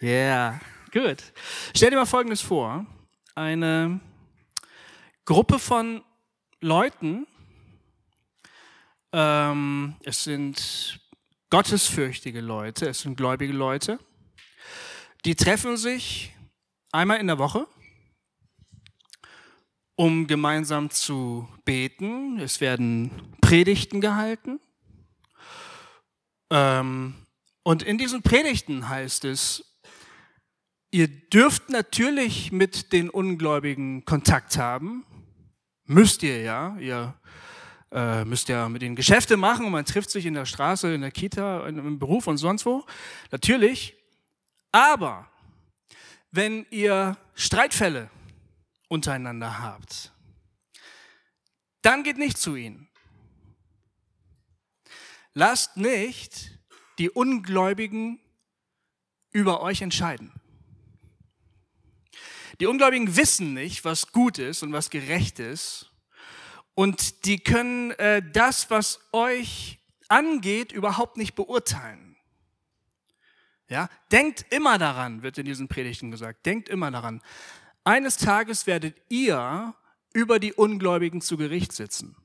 Yeah, gut. Stell dir mal Folgendes vor. Eine Gruppe von Leuten, ähm, es sind gottesfürchtige Leute, es sind gläubige Leute, die treffen sich einmal in der Woche, um gemeinsam zu beten. Es werden Predigten gehalten. Ähm, und in diesen Predigten heißt es, ihr dürft natürlich mit den Ungläubigen Kontakt haben. Müsst ihr ja. Ihr äh, müsst ja mit ihnen Geschäfte machen und man trifft sich in der Straße, in der Kita, im Beruf und sonst wo. Natürlich. Aber wenn ihr Streitfälle untereinander habt, dann geht nicht zu ihnen. Lasst nicht die Ungläubigen über euch entscheiden. Die Ungläubigen wissen nicht, was gut ist und was gerecht ist. Und die können äh, das, was euch angeht, überhaupt nicht beurteilen. Ja, denkt immer daran, wird in diesen Predigten gesagt, denkt immer daran. Eines Tages werdet ihr über die Ungläubigen zu Gericht sitzen.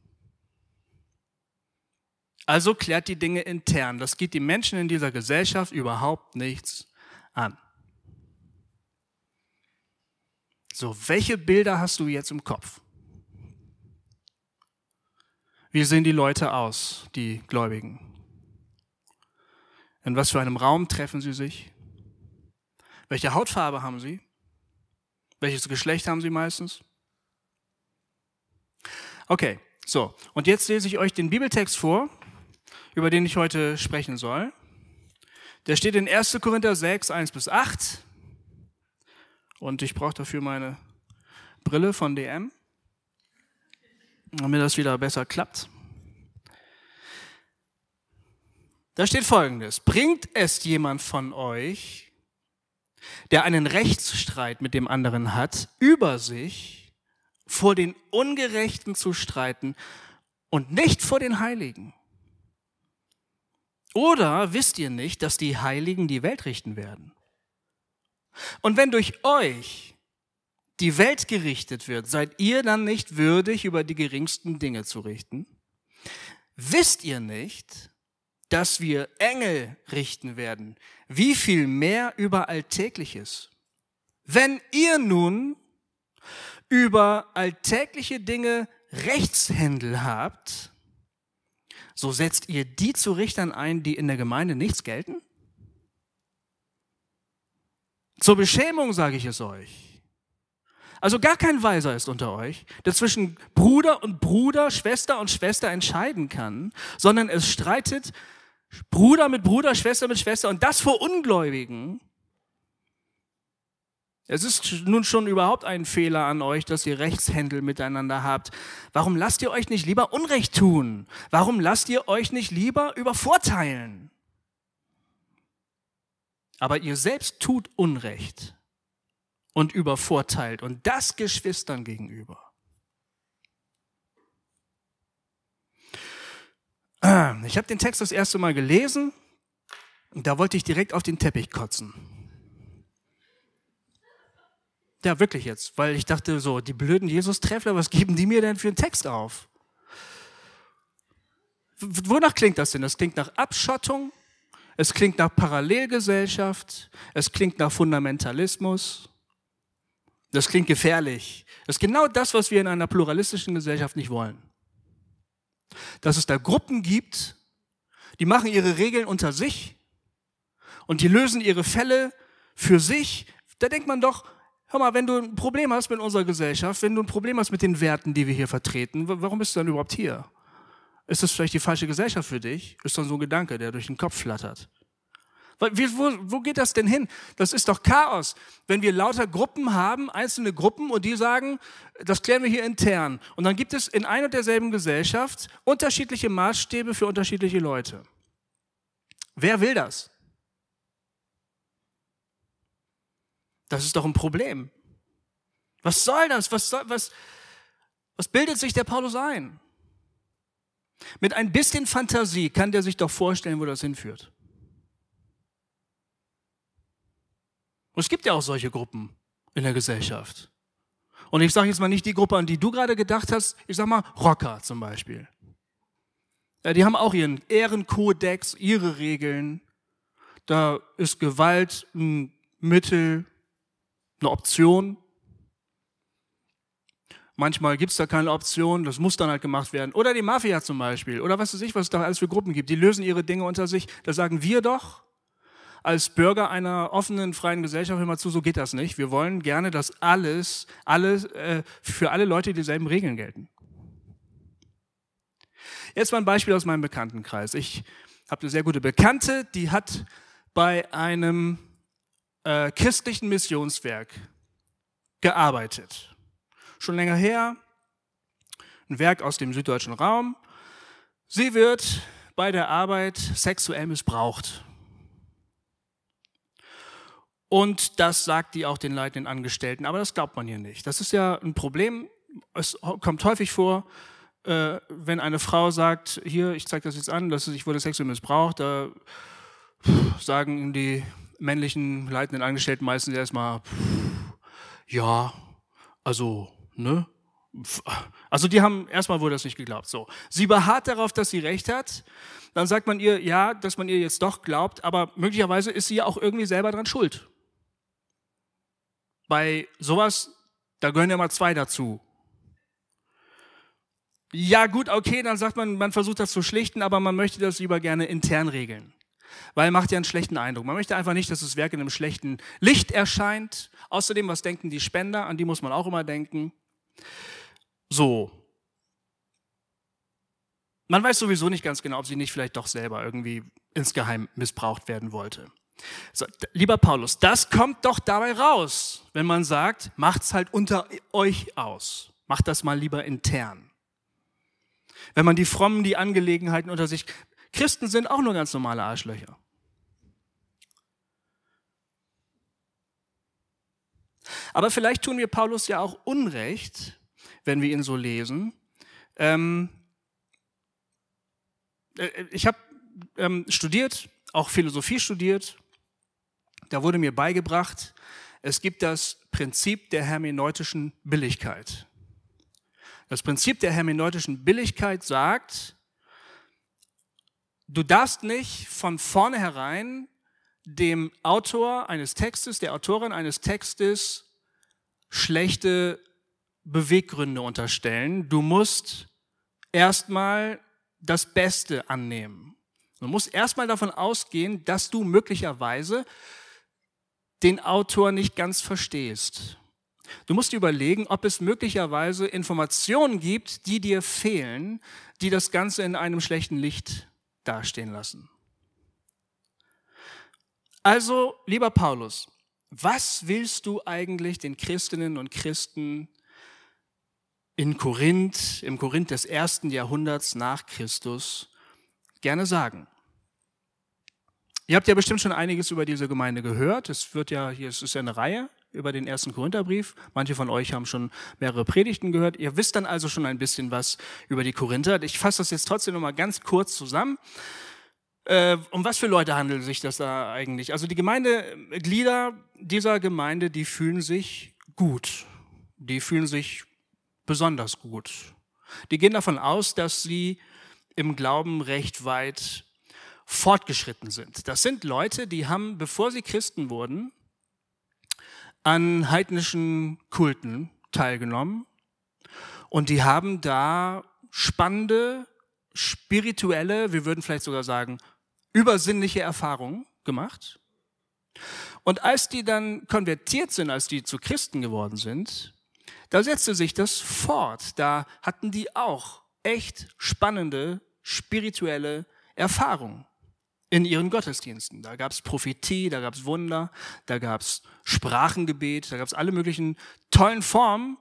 Also klärt die Dinge intern. Das geht die Menschen in dieser Gesellschaft überhaupt nichts an. So, welche Bilder hast du jetzt im Kopf? Wie sehen die Leute aus, die Gläubigen? In was für einem Raum treffen sie sich? Welche Hautfarbe haben sie? Welches Geschlecht haben sie meistens? Okay, so. Und jetzt lese ich euch den Bibeltext vor, über den ich heute sprechen soll. Der steht in 1. Korinther 6, 1 bis 8. Und ich brauche dafür meine Brille von DM, damit das wieder besser klappt. Da steht folgendes. Bringt es jemand von euch, der einen Rechtsstreit mit dem anderen hat, über sich, vor den Ungerechten zu streiten und nicht vor den Heiligen? Oder wisst ihr nicht, dass die Heiligen die Welt richten werden? Und wenn durch euch die Welt gerichtet wird, seid ihr dann nicht würdig, über die geringsten Dinge zu richten? Wisst ihr nicht, dass wir Engel richten werden? Wie viel mehr über Alltägliches? Wenn ihr nun über alltägliche Dinge Rechtshändel habt, so setzt ihr die zu Richtern ein, die in der Gemeinde nichts gelten? Zur Beschämung sage ich es euch. Also gar kein Weiser ist unter euch, der zwischen Bruder und Bruder, Schwester und Schwester entscheiden kann, sondern es streitet Bruder mit Bruder, Schwester mit Schwester und das vor Ungläubigen. Es ist nun schon überhaupt ein Fehler an euch, dass ihr Rechtshändel miteinander habt. Warum lasst ihr euch nicht lieber Unrecht tun? Warum lasst ihr euch nicht lieber übervorteilen? Aber ihr selbst tut Unrecht und übervorteilt und das Geschwistern gegenüber. Ich habe den Text das erste Mal gelesen und da wollte ich direkt auf den Teppich kotzen. Ja, wirklich jetzt, weil ich dachte so, die blöden Jesus-Treffler, was geben die mir denn für einen Text auf? Wonach klingt das denn? Das klingt nach Abschottung, es klingt nach Parallelgesellschaft, es klingt nach Fundamentalismus, das klingt gefährlich. Das ist genau das, was wir in einer pluralistischen Gesellschaft nicht wollen. Dass es da Gruppen gibt, die machen ihre Regeln unter sich und die lösen ihre Fälle für sich. Da denkt man doch, Hör mal, wenn du ein Problem hast mit unserer Gesellschaft, wenn du ein Problem hast mit den Werten, die wir hier vertreten, warum bist du dann überhaupt hier? Ist das vielleicht die falsche Gesellschaft für dich? Ist doch so ein Gedanke, der durch den Kopf flattert. Wo, wo geht das denn hin? Das ist doch Chaos. Wenn wir lauter Gruppen haben, einzelne Gruppen, und die sagen, das klären wir hier intern. Und dann gibt es in ein und derselben Gesellschaft unterschiedliche Maßstäbe für unterschiedliche Leute. Wer will das? Das ist doch ein Problem. Was soll das? Was, soll, was, was bildet sich der Paulus ein? Mit ein bisschen Fantasie kann der sich doch vorstellen, wo das hinführt. Und es gibt ja auch solche Gruppen in der Gesellschaft. Und ich sage jetzt mal nicht die Gruppe, an die du gerade gedacht hast, ich sage mal Rocker zum Beispiel. Ja, die haben auch ihren Ehrenkodex, ihre Regeln. Da ist Gewalt ein Mittel, eine Option. Manchmal gibt es da keine Option, das muss dann halt gemacht werden. Oder die Mafia zum Beispiel. Oder was weiß ich, was es da alles für Gruppen gibt. Die lösen ihre Dinge unter sich. Da sagen wir doch als Bürger einer offenen, freien Gesellschaft immer zu, so geht das nicht. Wir wollen gerne, dass alles, alles äh, für alle Leute dieselben Regeln gelten. Jetzt mal ein Beispiel aus meinem Bekanntenkreis. Ich habe eine sehr gute Bekannte, die hat bei einem äh, christlichen Missionswerk gearbeitet. Schon länger her, ein Werk aus dem süddeutschen Raum. Sie wird bei der Arbeit sexuell missbraucht. Und das sagt die auch den leitenden Angestellten, aber das glaubt man hier nicht. Das ist ja ein Problem. Es kommt häufig vor, äh, wenn eine Frau sagt, hier, ich zeige das jetzt an, dass ich wurde sexuell missbraucht, da sagen die männlichen leitenden Angestellten meistens erstmal, ja, also, ne? Also die haben erstmal wohl das nicht geglaubt. So, sie beharrt darauf, dass sie recht hat. Dann sagt man ihr, ja, dass man ihr jetzt doch glaubt, aber möglicherweise ist sie ja auch irgendwie selber dran schuld. Bei sowas, da gehören ja mal zwei dazu. Ja, gut, okay, dann sagt man, man versucht das zu schlichten, aber man möchte das lieber gerne intern regeln. Weil macht ja einen schlechten Eindruck. Man möchte einfach nicht, dass das Werk in einem schlechten Licht erscheint. Außerdem, was denken die Spender? An die muss man auch immer denken. So. Man weiß sowieso nicht ganz genau, ob sie nicht vielleicht doch selber irgendwie insgeheim missbraucht werden wollte. So, lieber Paulus, das kommt doch dabei raus, wenn man sagt, macht's halt unter euch aus. Macht das mal lieber intern. Wenn man die Frommen die Angelegenheiten unter sich, Christen sind auch nur ganz normale Arschlöcher. Aber vielleicht tun wir Paulus ja auch Unrecht, wenn wir ihn so lesen. Ähm, äh, ich habe ähm, studiert, auch Philosophie studiert. Da wurde mir beigebracht, es gibt das Prinzip der hermeneutischen Billigkeit. Das Prinzip der hermeneutischen Billigkeit sagt, du darfst nicht von vornherein dem Autor eines Textes, der Autorin eines Textes schlechte Beweggründe unterstellen. Du musst erstmal das Beste annehmen. Du musst erstmal davon ausgehen, dass du möglicherweise den Autor nicht ganz verstehst. Du musst dir überlegen, ob es möglicherweise Informationen gibt, die dir fehlen, die das Ganze in einem schlechten Licht dastehen lassen. Also, lieber Paulus, was willst du eigentlich den Christinnen und Christen in Korinth, im Korinth des ersten Jahrhunderts nach Christus gerne sagen? Ihr habt ja bestimmt schon einiges über diese Gemeinde gehört. Es wird ja, hier es ist ja eine Reihe über den ersten Korintherbrief. Manche von euch haben schon mehrere Predigten gehört. Ihr wisst dann also schon ein bisschen was über die Korinther. Ich fasse das jetzt trotzdem nochmal ganz kurz zusammen. Äh, um was für Leute handelt sich das da eigentlich? Also die Gemeindeglieder dieser Gemeinde, die fühlen sich gut. Die fühlen sich besonders gut. Die gehen davon aus, dass sie im Glauben recht weit fortgeschritten sind. Das sind Leute, die haben, bevor sie Christen wurden, an heidnischen Kulten teilgenommen und die haben da spannende, spirituelle, wir würden vielleicht sogar sagen, übersinnliche Erfahrungen gemacht. Und als die dann konvertiert sind, als die zu Christen geworden sind, da setzte sich das fort. Da hatten die auch echt spannende spirituelle Erfahrungen in ihren Gottesdiensten. Da gab es Prophetie, da gab es Wunder, da gab es Sprachengebet, da gab es alle möglichen tollen Formen.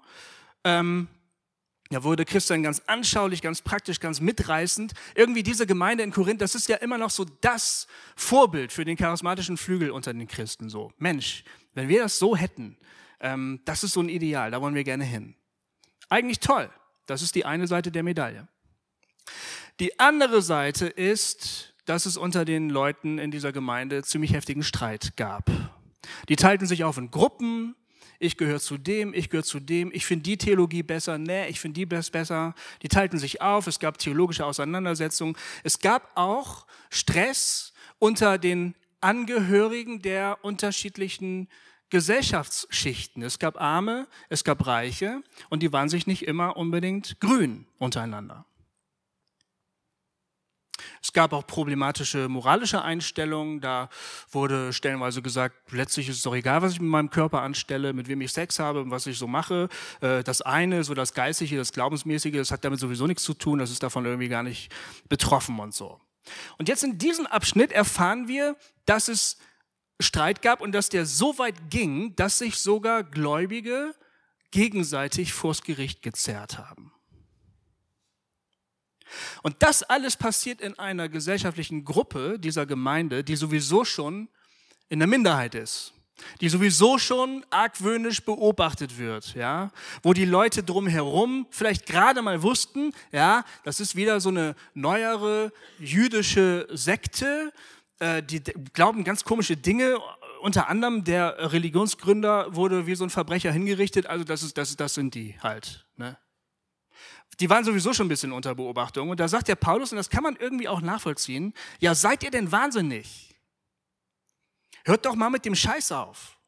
Ähm, da wurde Christian ganz anschaulich, ganz praktisch, ganz mitreißend. Irgendwie diese Gemeinde in Korinth, das ist ja immer noch so das Vorbild für den charismatischen Flügel unter den Christen. So, Mensch, wenn wir das so hätten, ähm, das ist so ein Ideal, da wollen wir gerne hin. Eigentlich toll. Das ist die eine Seite der Medaille. Die andere Seite ist, dass es unter den Leuten in dieser Gemeinde ziemlich heftigen Streit gab. Die teilten sich auf in Gruppen. Ich gehöre zu dem, ich gehöre zu dem, ich finde die Theologie besser, nee, ich finde die besser. Die teilten sich auf, es gab theologische Auseinandersetzungen. Es gab auch Stress unter den Angehörigen der unterschiedlichen Gesellschaftsschichten. Es gab Arme, es gab Reiche und die waren sich nicht immer unbedingt grün untereinander. Es gab auch problematische moralische Einstellungen. Da wurde stellenweise gesagt, letztlich ist es doch egal, was ich mit meinem Körper anstelle, mit wem ich Sex habe und was ich so mache. Äh, das eine, so das Geistige, das Glaubensmäßige, das hat damit sowieso nichts zu tun. Das ist davon irgendwie gar nicht betroffen und so. Und jetzt in diesem Abschnitt erfahren wir, dass es Streit gab und dass der so weit ging, dass sich sogar Gläubige gegenseitig vors Gericht gezerrt haben. Und das alles passiert in einer gesellschaftlichen Gruppe dieser Gemeinde, die sowieso schon in der Minderheit ist, die sowieso schon argwöhnisch beobachtet wird, ja, wo die Leute drumherum vielleicht gerade mal wussten, ja, das ist wieder so eine neuere jüdische Sekte, äh, die glauben ganz komische Dinge. Unter anderem der Religionsgründer wurde wie so ein Verbrecher hingerichtet. Also das ist, das, das sind die halt. Ne? Die waren sowieso schon ein bisschen unter Beobachtung. Und da sagt der Paulus, und das kann man irgendwie auch nachvollziehen, ja, seid ihr denn wahnsinnig? Hört doch mal mit dem Scheiß auf.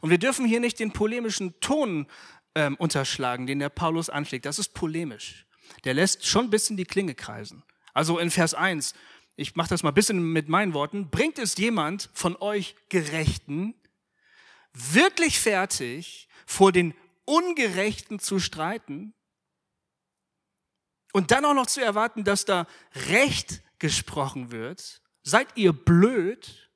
Und wir dürfen hier nicht den polemischen Ton ähm, unterschlagen, den der Paulus anschlägt. Das ist polemisch. Der lässt schon ein bisschen die Klinge kreisen. Also in Vers 1, ich mache das mal ein bisschen mit meinen Worten, bringt es jemand von euch Gerechten wirklich fertig, vor den Ungerechten zu streiten und dann auch noch zu erwarten, dass da Recht gesprochen wird? Seid ihr blöd?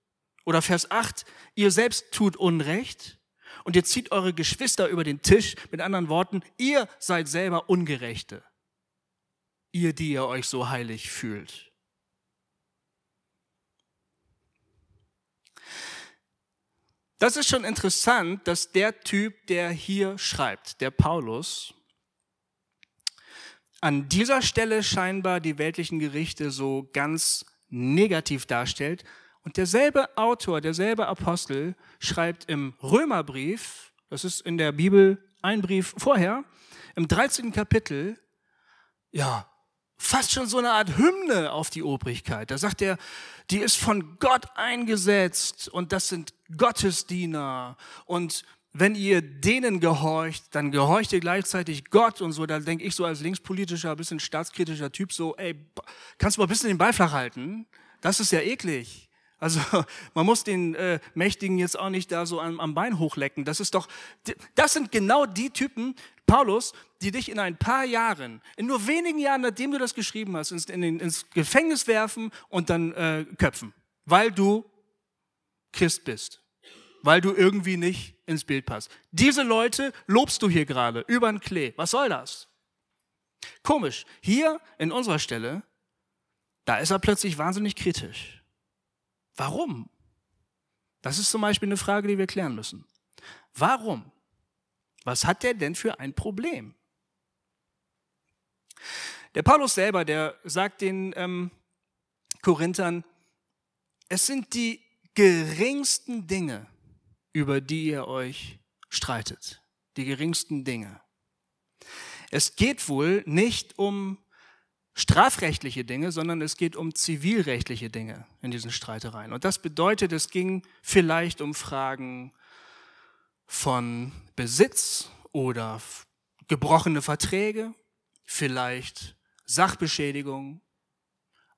Oder Vers 8, ihr selbst tut Unrecht und ihr zieht eure Geschwister über den Tisch. Mit anderen Worten, ihr seid selber Ungerechte. Ihr, die ihr euch so heilig fühlt. Das ist schon interessant, dass der Typ, der hier schreibt, der Paulus, an dieser Stelle scheinbar die weltlichen Gerichte so ganz negativ darstellt. Und derselbe Autor, derselbe Apostel schreibt im Römerbrief, das ist in der Bibel ein Brief vorher, im 13. Kapitel, ja, fast schon so eine Art Hymne auf die Obrigkeit. Da sagt er, die ist von Gott eingesetzt und das sind Gottesdiener und wenn ihr denen gehorcht, dann gehorcht ihr gleichzeitig Gott und so. Da denke ich so als linkspolitischer, bisschen staatskritischer Typ so, ey, kannst du mal ein bisschen den Ball flach halten? Das ist ja eklig. Also man muss den äh, Mächtigen jetzt auch nicht da so am, am Bein hochlecken. Das ist doch, das sind genau die Typen, Paulus, die dich in ein paar Jahren, in nur wenigen Jahren, nachdem du das geschrieben hast, ins, in den, ins Gefängnis werfen und dann äh, köpfen, weil du Christ bist, weil du irgendwie nicht ins Bild passt. Diese Leute lobst du hier gerade über den Klee. Was soll das? Komisch. Hier in unserer Stelle, da ist er plötzlich wahnsinnig kritisch. Warum? Das ist zum Beispiel eine Frage, die wir klären müssen. Warum? Was hat der denn für ein Problem? Der Paulus selber, der sagt den ähm, Korinthern, es sind die geringsten Dinge, über die ihr euch streitet. Die geringsten Dinge. Es geht wohl nicht um strafrechtliche Dinge, sondern es geht um zivilrechtliche Dinge in diesen Streitereien. Und das bedeutet, es ging vielleicht um Fragen von Besitz oder gebrochene Verträge, vielleicht Sachbeschädigung,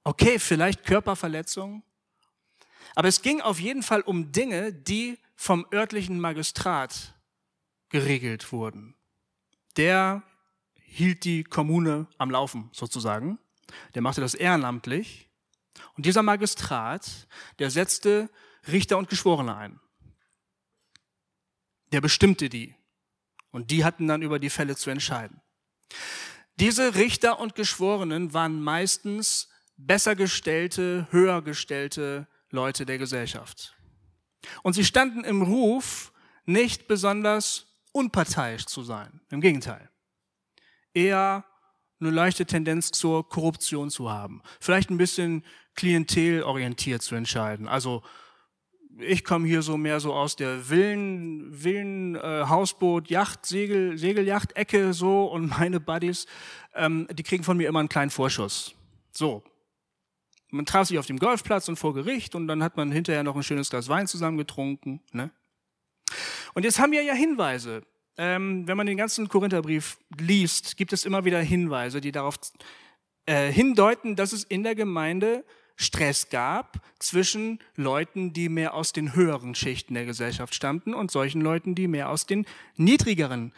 okay, vielleicht Körperverletzung. Aber es ging auf jeden Fall um Dinge, die vom örtlichen Magistrat geregelt wurden. Der hielt die Kommune am Laufen sozusagen. Der machte das ehrenamtlich. Und dieser Magistrat, der setzte Richter und Geschworene ein der bestimmte die. Und die hatten dann über die Fälle zu entscheiden. Diese Richter und Geschworenen waren meistens besser gestellte, höher gestellte Leute der Gesellschaft. Und sie standen im Ruf, nicht besonders unparteiisch zu sein. Im Gegenteil. Eher eine leichte Tendenz zur Korruption zu haben. Vielleicht ein bisschen klientelorientiert zu entscheiden. Also ich komme hier so mehr so aus der Villen, Villen, äh, Hausboot, Yacht, Segel, Segelyacht-Ecke so und meine Buddies, ähm, die kriegen von mir immer einen kleinen Vorschuss. So. Man traf sich auf dem Golfplatz und vor Gericht und dann hat man hinterher noch ein schönes Glas Wein zusammen getrunken. Ne? Und jetzt haben wir ja Hinweise. Ähm, wenn man den ganzen Korintherbrief liest, gibt es immer wieder Hinweise, die darauf äh, hindeuten, dass es in der Gemeinde Stress gab zwischen Leuten, die mehr aus den höheren Schichten der Gesellschaft stammten und solchen Leuten, die mehr aus den niedrigeren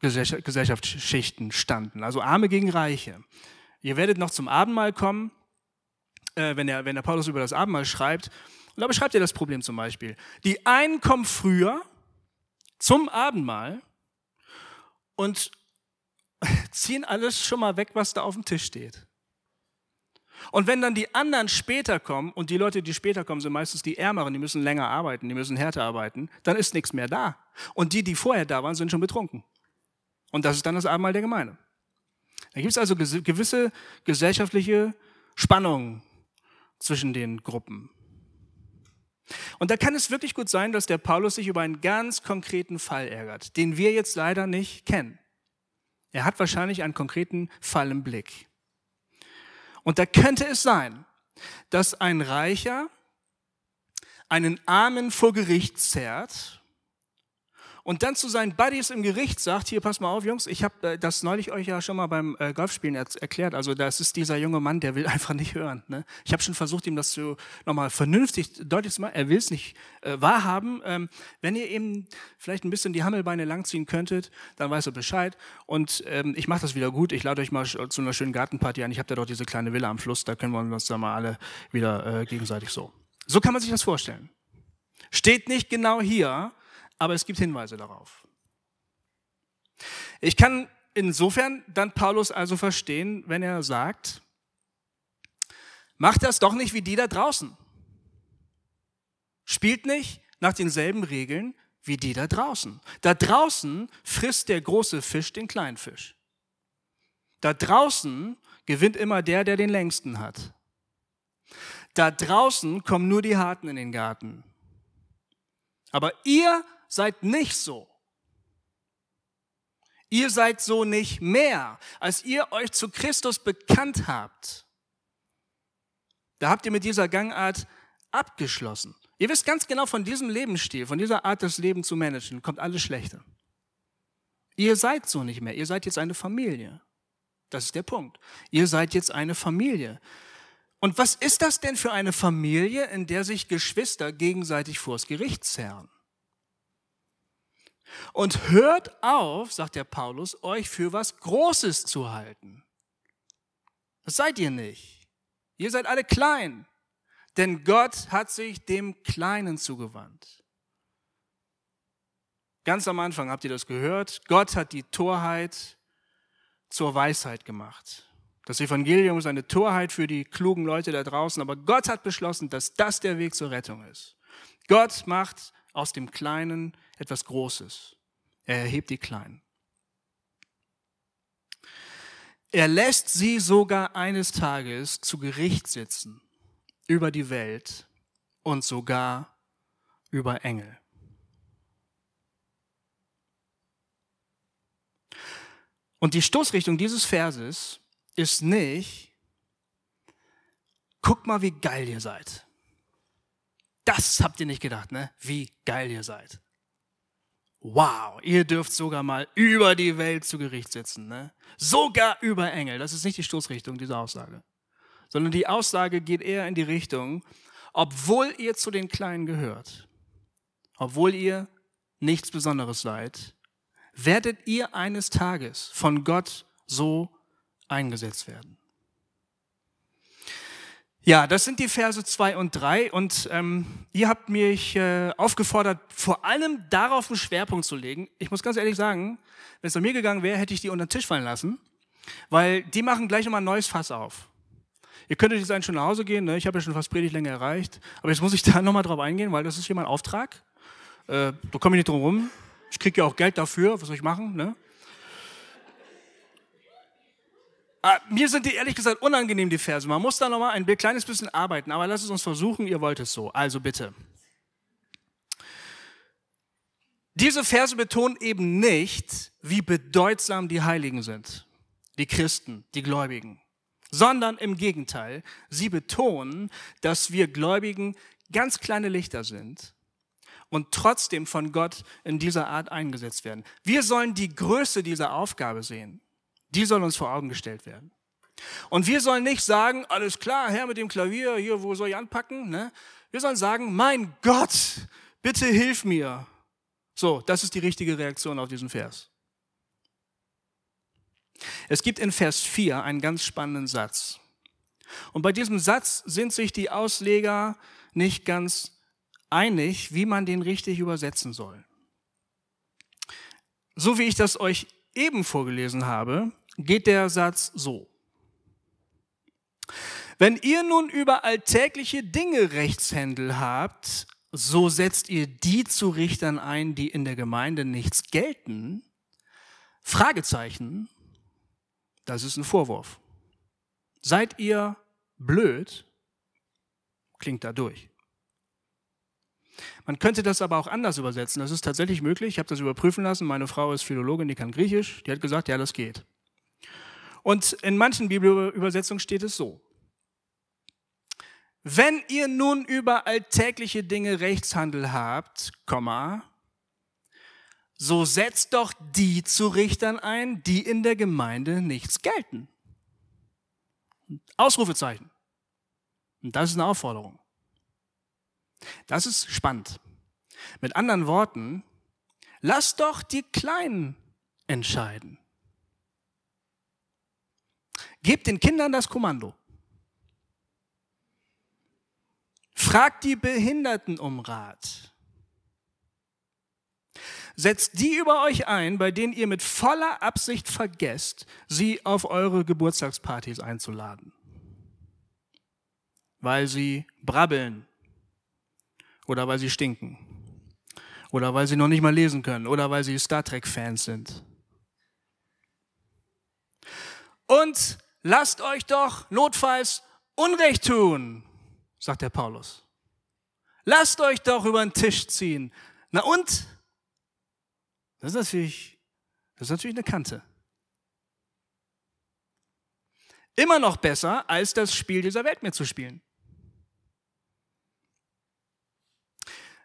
Gesellschaftsschichten standen, also Arme gegen Reiche. Ihr werdet noch zum Abendmahl kommen, äh, wenn, der, wenn der Paulus über das Abendmahl schreibt. Und da beschreibt er das Problem zum Beispiel. Die einen kommen früher zum Abendmahl und ziehen alles schon mal weg, was da auf dem Tisch steht. Und wenn dann die anderen später kommen, und die Leute, die später kommen, sind meistens die Ärmeren, die müssen länger arbeiten, die müssen härter arbeiten, dann ist nichts mehr da. Und die, die vorher da waren, sind schon betrunken. Und das ist dann das Abendmahl der Gemeinde. Da gibt es also gewisse gesellschaftliche Spannungen zwischen den Gruppen. Und da kann es wirklich gut sein, dass der Paulus sich über einen ganz konkreten Fall ärgert, den wir jetzt leider nicht kennen. Er hat wahrscheinlich einen konkreten Fall im Blick. Und da könnte es sein, dass ein Reicher einen Armen vor Gericht zerrt und dann zu seinen Buddies im Gericht sagt, hier, pass mal auf, Jungs, ich habe äh, das neulich euch ja schon mal beim äh, Golfspielen er erklärt. Also das ist dieser junge Mann, der will einfach nicht hören. Ne? Ich habe schon versucht, ihm das zu nochmal vernünftig deutlich zu machen. Er will es nicht äh, wahrhaben. Ähm, wenn ihr eben vielleicht ein bisschen die Hammelbeine langziehen könntet, dann weiß er Bescheid. Und ähm, ich mache das wieder gut. Ich lade euch mal zu einer schönen Gartenparty ein. Ich habe da doch diese kleine Villa am Fluss. Da können wir uns dann mal alle wieder äh, gegenseitig so. So kann man sich das vorstellen. Steht nicht genau hier, aber es gibt Hinweise darauf. Ich kann insofern dann Paulus also verstehen, wenn er sagt, macht das doch nicht wie die da draußen. Spielt nicht nach denselben Regeln wie die da draußen. Da draußen frisst der große Fisch den kleinen Fisch. Da draußen gewinnt immer der, der den längsten hat. Da draußen kommen nur die Harten in den Garten. Aber ihr seid nicht so. Ihr seid so nicht mehr, als ihr euch zu Christus bekannt habt. Da habt ihr mit dieser Gangart abgeschlossen. Ihr wisst ganz genau, von diesem Lebensstil, von dieser Art des Lebens zu managen, kommt alles Schlechte. Ihr seid so nicht mehr. Ihr seid jetzt eine Familie. Das ist der Punkt. Ihr seid jetzt eine Familie. Und was ist das denn für eine Familie, in der sich Geschwister gegenseitig vors Gericht zerren? Und hört auf, sagt der Paulus, euch für was Großes zu halten. Das seid ihr nicht. Ihr seid alle klein. Denn Gott hat sich dem Kleinen zugewandt. Ganz am Anfang habt ihr das gehört. Gott hat die Torheit zur Weisheit gemacht. Das Evangelium ist eine Torheit für die klugen Leute da draußen, aber Gott hat beschlossen, dass das der Weg zur Rettung ist. Gott macht aus dem Kleinen etwas Großes. Er erhebt die Kleinen. Er lässt sie sogar eines Tages zu Gericht sitzen über die Welt und sogar über Engel. Und die Stoßrichtung dieses Verses ist nicht, guck mal, wie geil ihr seid. Das habt ihr nicht gedacht, ne? Wie geil ihr seid. Wow, ihr dürft sogar mal über die Welt zu Gericht sitzen, ne? Sogar über Engel. Das ist nicht die Stoßrichtung dieser Aussage. Sondern die Aussage geht eher in die Richtung, obwohl ihr zu den Kleinen gehört, obwohl ihr nichts Besonderes seid, werdet ihr eines Tages von Gott so eingesetzt werden. Ja, das sind die Verse 2 und 3 und ähm, ihr habt mich äh, aufgefordert, vor allem darauf einen Schwerpunkt zu legen. Ich muss ganz ehrlich sagen, wenn es an mir gegangen wäre, hätte ich die unter den Tisch fallen lassen, weil die machen gleich nochmal ein neues Fass auf. Ihr könntet jetzt eigentlich schon nach Hause gehen, ne? ich habe ja schon fast Predigtlänge erreicht, aber jetzt muss ich da nochmal drauf eingehen, weil das ist hier mein Auftrag. Äh, da komme ich nicht drum rum. Ich kriege ja auch Geld dafür, was soll ich machen? Ne? Mir sind die ehrlich gesagt unangenehm, die Verse. Man muss da nochmal ein kleines bisschen arbeiten, aber lass es uns versuchen, ihr wollt es so. Also bitte. Diese Verse betonen eben nicht, wie bedeutsam die Heiligen sind, die Christen, die Gläubigen, sondern im Gegenteil, sie betonen, dass wir Gläubigen ganz kleine Lichter sind und trotzdem von Gott in dieser Art eingesetzt werden. Wir sollen die Größe dieser Aufgabe sehen. Die soll uns vor Augen gestellt werden. Und wir sollen nicht sagen, alles klar, Herr mit dem Klavier, hier, wo soll ich anpacken? Ne? Wir sollen sagen, mein Gott, bitte hilf mir. So, das ist die richtige Reaktion auf diesen Vers. Es gibt in Vers 4 einen ganz spannenden Satz. Und bei diesem Satz sind sich die Ausleger nicht ganz einig, wie man den richtig übersetzen soll. So wie ich das euch eben vorgelesen habe, geht der Satz so. Wenn ihr nun über alltägliche Dinge Rechtshändel habt, so setzt ihr die zu Richtern ein, die in der Gemeinde nichts gelten? Fragezeichen, das ist ein Vorwurf. Seid ihr blöd? Klingt da durch. Man könnte das aber auch anders übersetzen. Das ist tatsächlich möglich. Ich habe das überprüfen lassen. Meine Frau ist Philologin, die kann Griechisch. Die hat gesagt, ja, das geht. Und in manchen Bibelübersetzungen steht es so. Wenn ihr nun über alltägliche Dinge Rechtshandel habt, Komma, so setzt doch die zu Richtern ein, die in der Gemeinde nichts gelten. Ausrufezeichen. Und das ist eine Aufforderung. Das ist spannend. Mit anderen Worten, lass doch die Kleinen entscheiden. Gebt den Kindern das Kommando. Fragt die Behinderten um Rat. Setzt die über euch ein, bei denen ihr mit voller Absicht vergesst, sie auf eure Geburtstagspartys einzuladen. Weil sie brabbeln oder weil sie stinken oder weil sie noch nicht mal lesen können oder weil sie Star Trek-Fans sind. Und lasst euch doch notfalls Unrecht tun, sagt der Paulus. Lasst euch doch über den Tisch ziehen. Na und? Das ist natürlich, das ist natürlich eine Kante. Immer noch besser, als das Spiel dieser Welt mehr zu spielen.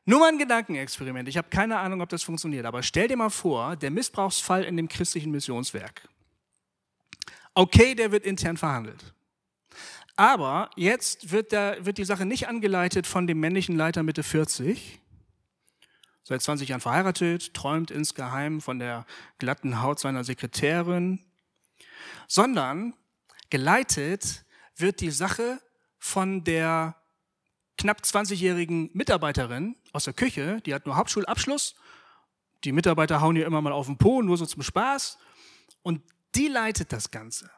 Nur mal ein Gedankenexperiment. Ich habe keine Ahnung, ob das funktioniert, aber stell dir mal vor, der Missbrauchsfall in dem christlichen Missionswerk. Okay, der wird intern verhandelt. Aber jetzt wird, der, wird die Sache nicht angeleitet von dem männlichen Leiter Mitte 40, seit 20 Jahren verheiratet, träumt insgeheim von der glatten Haut seiner Sekretärin, sondern geleitet wird die Sache von der knapp 20-jährigen Mitarbeiterin aus der Küche, die hat nur Hauptschulabschluss. Die Mitarbeiter hauen ihr immer mal auf den Po, nur so zum Spaß. Und die leitet das Ganze.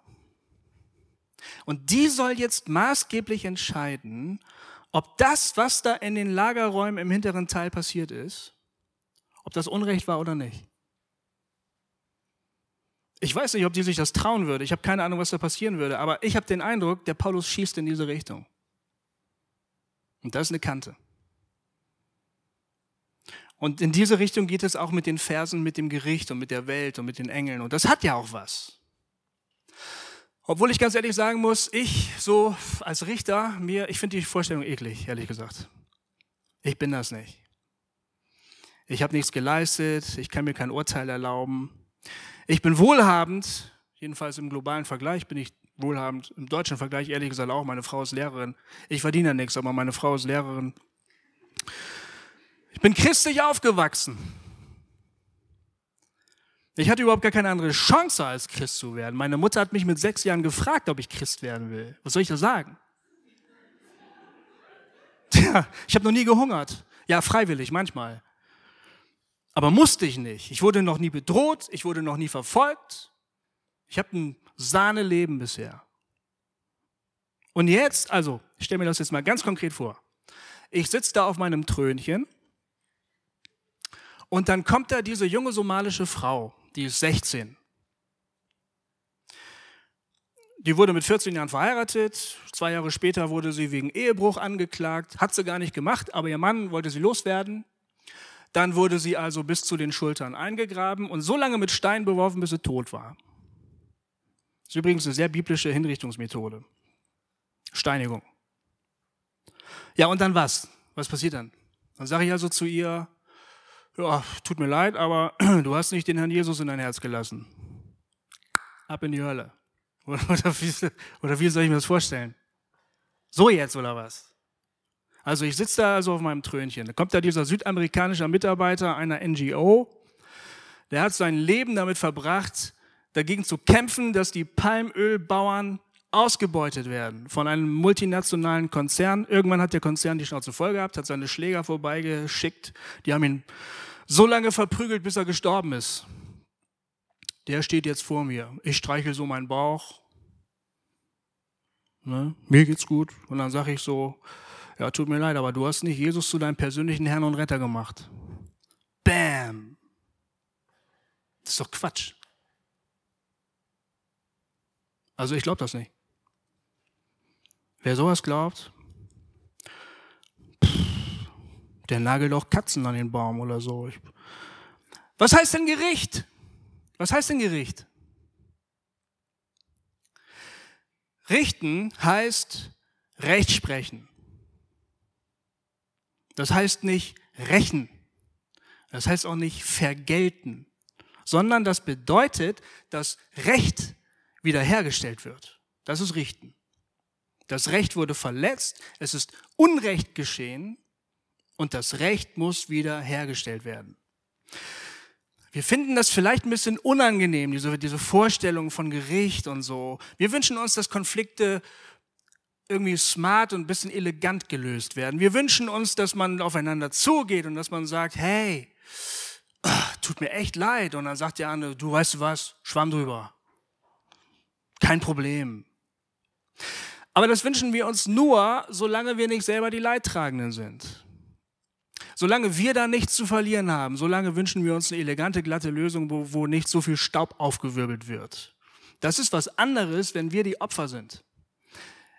Und die soll jetzt maßgeblich entscheiden, ob das, was da in den Lagerräumen im hinteren Teil passiert ist, ob das Unrecht war oder nicht. Ich weiß nicht, ob die sich das trauen würde. Ich habe keine Ahnung, was da passieren würde. Aber ich habe den Eindruck, der Paulus schießt in diese Richtung. Und das ist eine Kante. Und in diese Richtung geht es auch mit den Versen, mit dem Gericht und mit der Welt und mit den Engeln. Und das hat ja auch was. Obwohl ich ganz ehrlich sagen muss, ich so als Richter, mir, ich finde die Vorstellung eklig, ehrlich gesagt. Ich bin das nicht. Ich habe nichts geleistet, ich kann mir kein Urteil erlauben. Ich bin wohlhabend, jedenfalls im globalen Vergleich bin ich wohlhabend. Im deutschen Vergleich ehrlich gesagt auch, meine Frau ist Lehrerin. Ich verdiene nichts, aber meine Frau ist Lehrerin. Ich bin christlich aufgewachsen. Ich hatte überhaupt gar keine andere Chance, als Christ zu werden. Meine Mutter hat mich mit sechs Jahren gefragt, ob ich Christ werden will. Was soll ich da sagen? Tja, ich habe noch nie gehungert. Ja, freiwillig, manchmal. Aber musste ich nicht. Ich wurde noch nie bedroht, ich wurde noch nie verfolgt. Ich habe ein Sahneleben bisher. Und jetzt, also, ich stelle mir das jetzt mal ganz konkret vor. Ich sitze da auf meinem Trönchen und dann kommt da diese junge somalische Frau die ist 16. Die wurde mit 14 Jahren verheiratet. Zwei Jahre später wurde sie wegen Ehebruch angeklagt. Hat sie gar nicht gemacht, aber ihr Mann wollte sie loswerden. Dann wurde sie also bis zu den Schultern eingegraben und so lange mit Stein beworfen, bis sie tot war. Das ist übrigens eine sehr biblische Hinrichtungsmethode. Steinigung. Ja, und dann was? Was passiert dann? Dann sage ich also zu ihr, ja, tut mir leid, aber du hast nicht den Herrn Jesus in dein Herz gelassen. Ab in die Hölle. Oder, oder, wie, oder wie soll ich mir das vorstellen? So jetzt oder was? Also ich sitze da also auf meinem Trönchen. Da kommt da dieser südamerikanische Mitarbeiter einer NGO, der hat sein Leben damit verbracht, dagegen zu kämpfen, dass die Palmölbauern ausgebeutet werden von einem multinationalen Konzern. Irgendwann hat der Konzern die Schnauze voll gehabt, hat seine Schläger vorbeigeschickt. Die haben ihn so lange verprügelt, bis er gestorben ist. Der steht jetzt vor mir. Ich streichel so meinen Bauch. Ne? Mir geht's gut. Und dann sage ich so, ja, tut mir leid, aber du hast nicht Jesus zu deinem persönlichen Herrn und Retter gemacht. Bam! Das ist doch Quatsch. Also ich glaube das nicht. Wer sowas glaubt, der nagelt auch Katzen an den Baum oder so. Was heißt denn Gericht? Was heißt denn Gericht? Richten heißt Recht sprechen. Das heißt nicht rächen. Das heißt auch nicht vergelten, sondern das bedeutet, dass Recht wiederhergestellt wird. Das ist Richten. Das Recht wurde verletzt, es ist Unrecht geschehen und das Recht muss wiederhergestellt werden. Wir finden das vielleicht ein bisschen unangenehm, diese, diese Vorstellung von Gericht und so. Wir wünschen uns, dass Konflikte irgendwie smart und ein bisschen elegant gelöst werden. Wir wünschen uns, dass man aufeinander zugeht und dass man sagt, hey, tut mir echt leid. Und dann sagt der andere, du weißt du was, schwamm drüber. Kein Problem. Aber das wünschen wir uns nur, solange wir nicht selber die Leidtragenden sind. Solange wir da nichts zu verlieren haben, solange wünschen wir uns eine elegante, glatte Lösung, wo, wo nicht so viel Staub aufgewirbelt wird. Das ist was anderes, wenn wir die Opfer sind.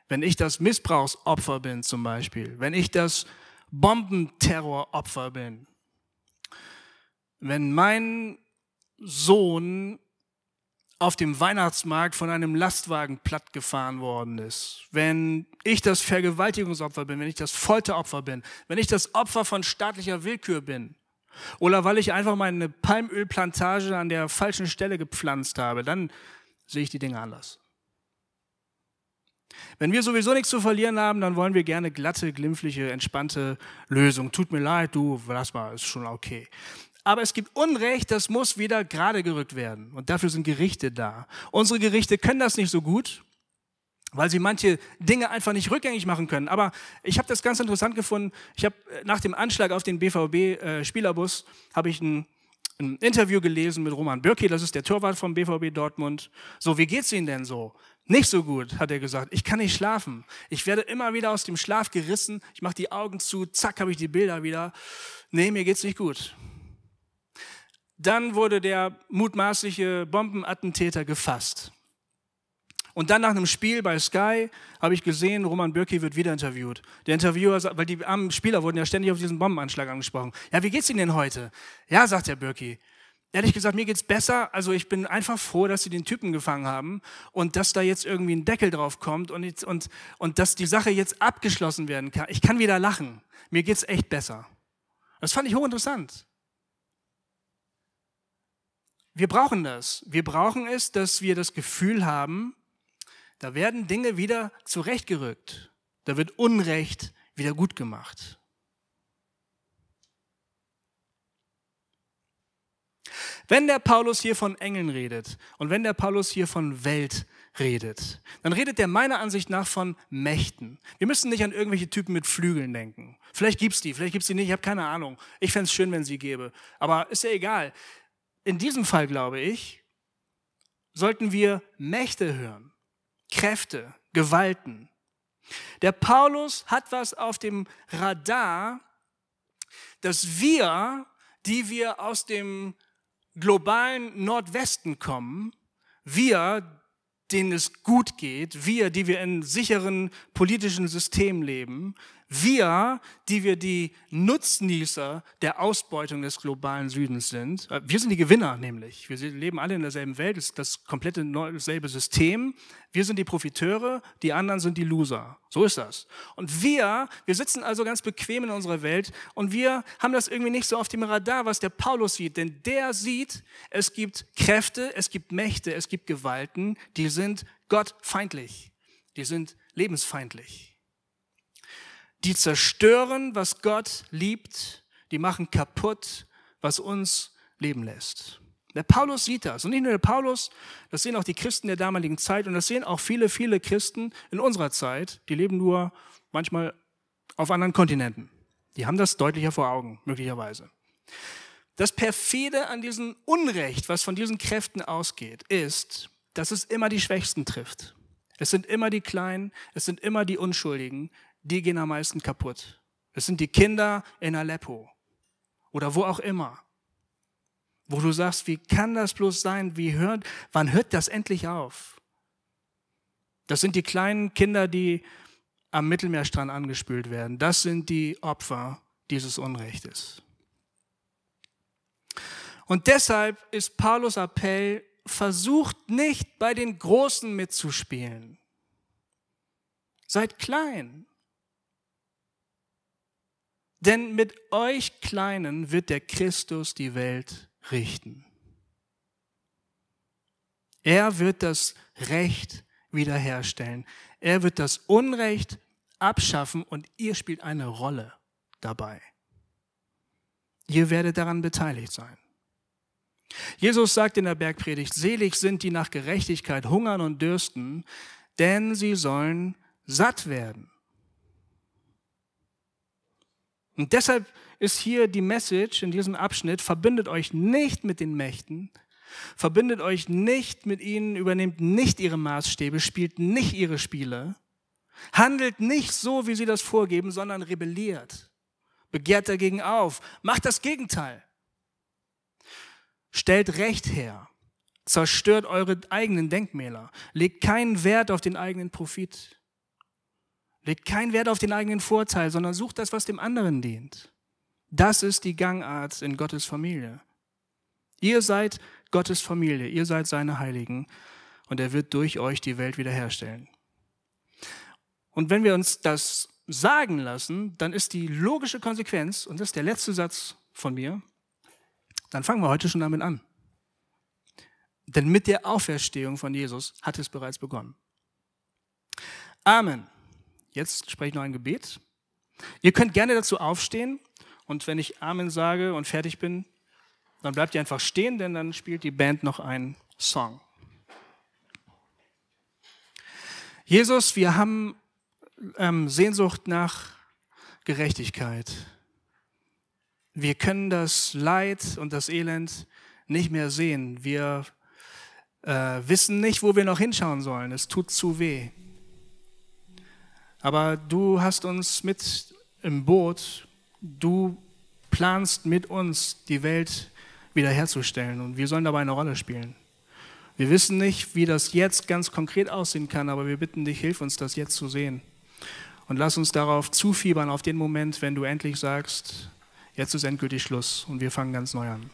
Wenn ich das Missbrauchsopfer bin zum Beispiel, wenn ich das Bombenterroropfer bin, wenn mein Sohn auf dem Weihnachtsmarkt von einem Lastwagen plattgefahren worden ist, wenn ich das Vergewaltigungsopfer bin, wenn ich das Folteropfer bin, wenn ich das Opfer von staatlicher Willkür bin, oder weil ich einfach meine Palmölplantage an der falschen Stelle gepflanzt habe, dann sehe ich die Dinge anders. Wenn wir sowieso nichts zu verlieren haben, dann wollen wir gerne glatte, glimpfliche, entspannte Lösungen. Tut mir leid, du, lass mal, ist schon okay aber es gibt Unrecht, das muss wieder gerade gerückt werden. Und dafür sind Gerichte da. Unsere Gerichte können das nicht so gut, weil sie manche Dinge einfach nicht rückgängig machen können. Aber ich habe das ganz interessant gefunden. Ich habe äh, nach dem Anschlag auf den BVB-Spielerbus äh, habe ich ein, ein, Interview gelesen mit Roman Bürki, das ist der Torwart vom BVB Dortmund. So, wie geht's Ihnen denn so? Nicht so gut, hat er gesagt. Ich kann nicht schlafen. Ich werde immer wieder aus dem Schlaf gerissen. Ich mache die Augen zu, zack, habe ich die Bilder wieder. Nee, mir geht's nicht gut. Dann wurde der mutmaßliche Bombenattentäter gefasst. Und dann nach einem Spiel bei Sky habe ich gesehen, Roman Bürki wird wieder interviewt. Der Interviewer, weil die armen Spieler wurden ja ständig auf diesen Bombenanschlag angesprochen. Ja, wie geht's Ihnen denn heute? Ja, sagt der Bürki. Ehrlich gesagt, mir geht's besser. Also ich bin einfach froh, dass sie den Typen gefangen haben und dass da jetzt irgendwie ein Deckel drauf kommt und, und, und dass die Sache jetzt abgeschlossen werden kann. Ich kann wieder lachen. Mir geht's echt besser. Das fand ich hochinteressant. Wir brauchen das. Wir brauchen es, dass wir das Gefühl haben, da werden Dinge wieder zurechtgerückt. Da wird Unrecht wieder gut gemacht. Wenn der Paulus hier von Engeln redet und wenn der Paulus hier von Welt redet, dann redet er meiner Ansicht nach von Mächten. Wir müssen nicht an irgendwelche Typen mit Flügeln denken. Vielleicht gibt es die, vielleicht gibt es die nicht, ich habe keine Ahnung. Ich fände es schön, wenn sie gäbe. Aber ist ja egal in diesem Fall, glaube ich, sollten wir Mächte hören, Kräfte, Gewalten. Der Paulus hat was auf dem Radar, dass wir, die wir aus dem globalen Nordwesten kommen, wir, denen es gut geht, wir, die wir in sicheren politischen Systemen leben, Wir, die wir die Nutznießer der Ausbeutung des globalen Südens sind, äh, wir sind die Gewinner nämlich. Wir leben alle in derselben Welt, ist das komplette selbe System. Wir sind die Profiteure, die anderen sind die Loser. So ist das. Und wir, wir sitzen also ganz bequem in unserer Welt und wir haben das irgendwie nicht so auf dem Radar, was der Paulus sieht. Denn der sieht, es gibt Kräfte, es gibt Mächte, es gibt Gewalten, die sind gottfeindlich, die sind lebensfeindlich die zerstören, was Gott liebt, die machen kaputt, was uns leben lässt. Der Paulus sieht das. Und nicht nur der Paulus, das sehen auch die Christen der damaligen Zeit und das sehen auch viele, viele Christen in unserer Zeit. Die leben nur manchmal auf anderen Kontinenten. Die haben das deutlicher vor Augen, möglicherweise. Das Perfide an diesem Unrecht, was von diesen Kräften ausgeht, ist, dass es immer die Schwächsten trifft. Es sind immer die Kleinen, es sind immer die Unschuldigen, die gehen am meisten kaputt. Es sind die Kinder in Aleppo oder wo auch immer. Wo du sagst, wie kann das bloß sein? Wie hört, wann hört das endlich auf? Das sind die kleinen Kinder, die am Mittelmeerstrand angespült werden. Das sind die Opfer dieses Unrechtes. Und deshalb ist Paulus Appell, versucht nicht bei den Großen mitzuspielen. Seid klein. Denn mit euch Kleinen wird der Christus die Welt richten. Er wird das Recht wiederherstellen. Er wird das Unrecht abschaffen und ihr spielt eine Rolle dabei. Ihr werdet daran beteiligt sein. Jesus sagt in der Bergpredigt, selig sind die nach Gerechtigkeit hungern und dürsten, denn sie sollen satt werden. Und deshalb ist hier die Message in diesem Abschnitt, verbindet euch nicht mit den Mächten, verbindet euch nicht mit ihnen, übernehmt nicht ihre Maßstäbe, spielt nicht ihre Spiele, handelt nicht so, wie sie das vorgeben, sondern rebelliert, begehrt dagegen auf, macht das Gegenteil. Stellt Recht her, zerstört eure eigenen Denkmäler, legt keinen Wert auf den eigenen Profit. Legt keinen Wert auf den eigenen Vorteil, sondern sucht das, was dem anderen dient. Das ist die Gangart in Gottes Familie. Ihr seid Gottes Familie, ihr seid seine Heiligen und er wird durch euch die Welt wiederherstellen. Und wenn wir uns das sagen lassen, dann ist die logische Konsequenz, und das ist der letzte Satz von mir, dann fangen wir heute schon damit an. Denn mit der Auferstehung von Jesus hat es bereits begonnen. Amen. Jetzt spreche ich noch ein Gebet. Ihr könnt gerne dazu aufstehen und wenn ich Amen sage und fertig bin, dann bleibt ihr einfach stehen, denn dann spielt die Band noch einen Song. Jesus, wir haben ähm, Sehnsucht nach Gerechtigkeit. Wir können das Leid und das Elend nicht mehr sehen. Wir äh, wissen nicht, wo wir noch hinschauen sollen. Es tut zu weh. Aber du hast uns mit im Boot. Du planst mit uns die Welt wiederherzustellen und wir sollen dabei eine Rolle spielen. Wir wissen nicht, wie das jetzt ganz konkret aussehen kann, aber wir bitten dich, hilf uns, das jetzt zu sehen. Und lass uns darauf zufiebern, auf den Moment, wenn du endlich sagst, jetzt ist endgültig Schluss und wir fangen ganz neu an.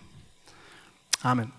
Amen.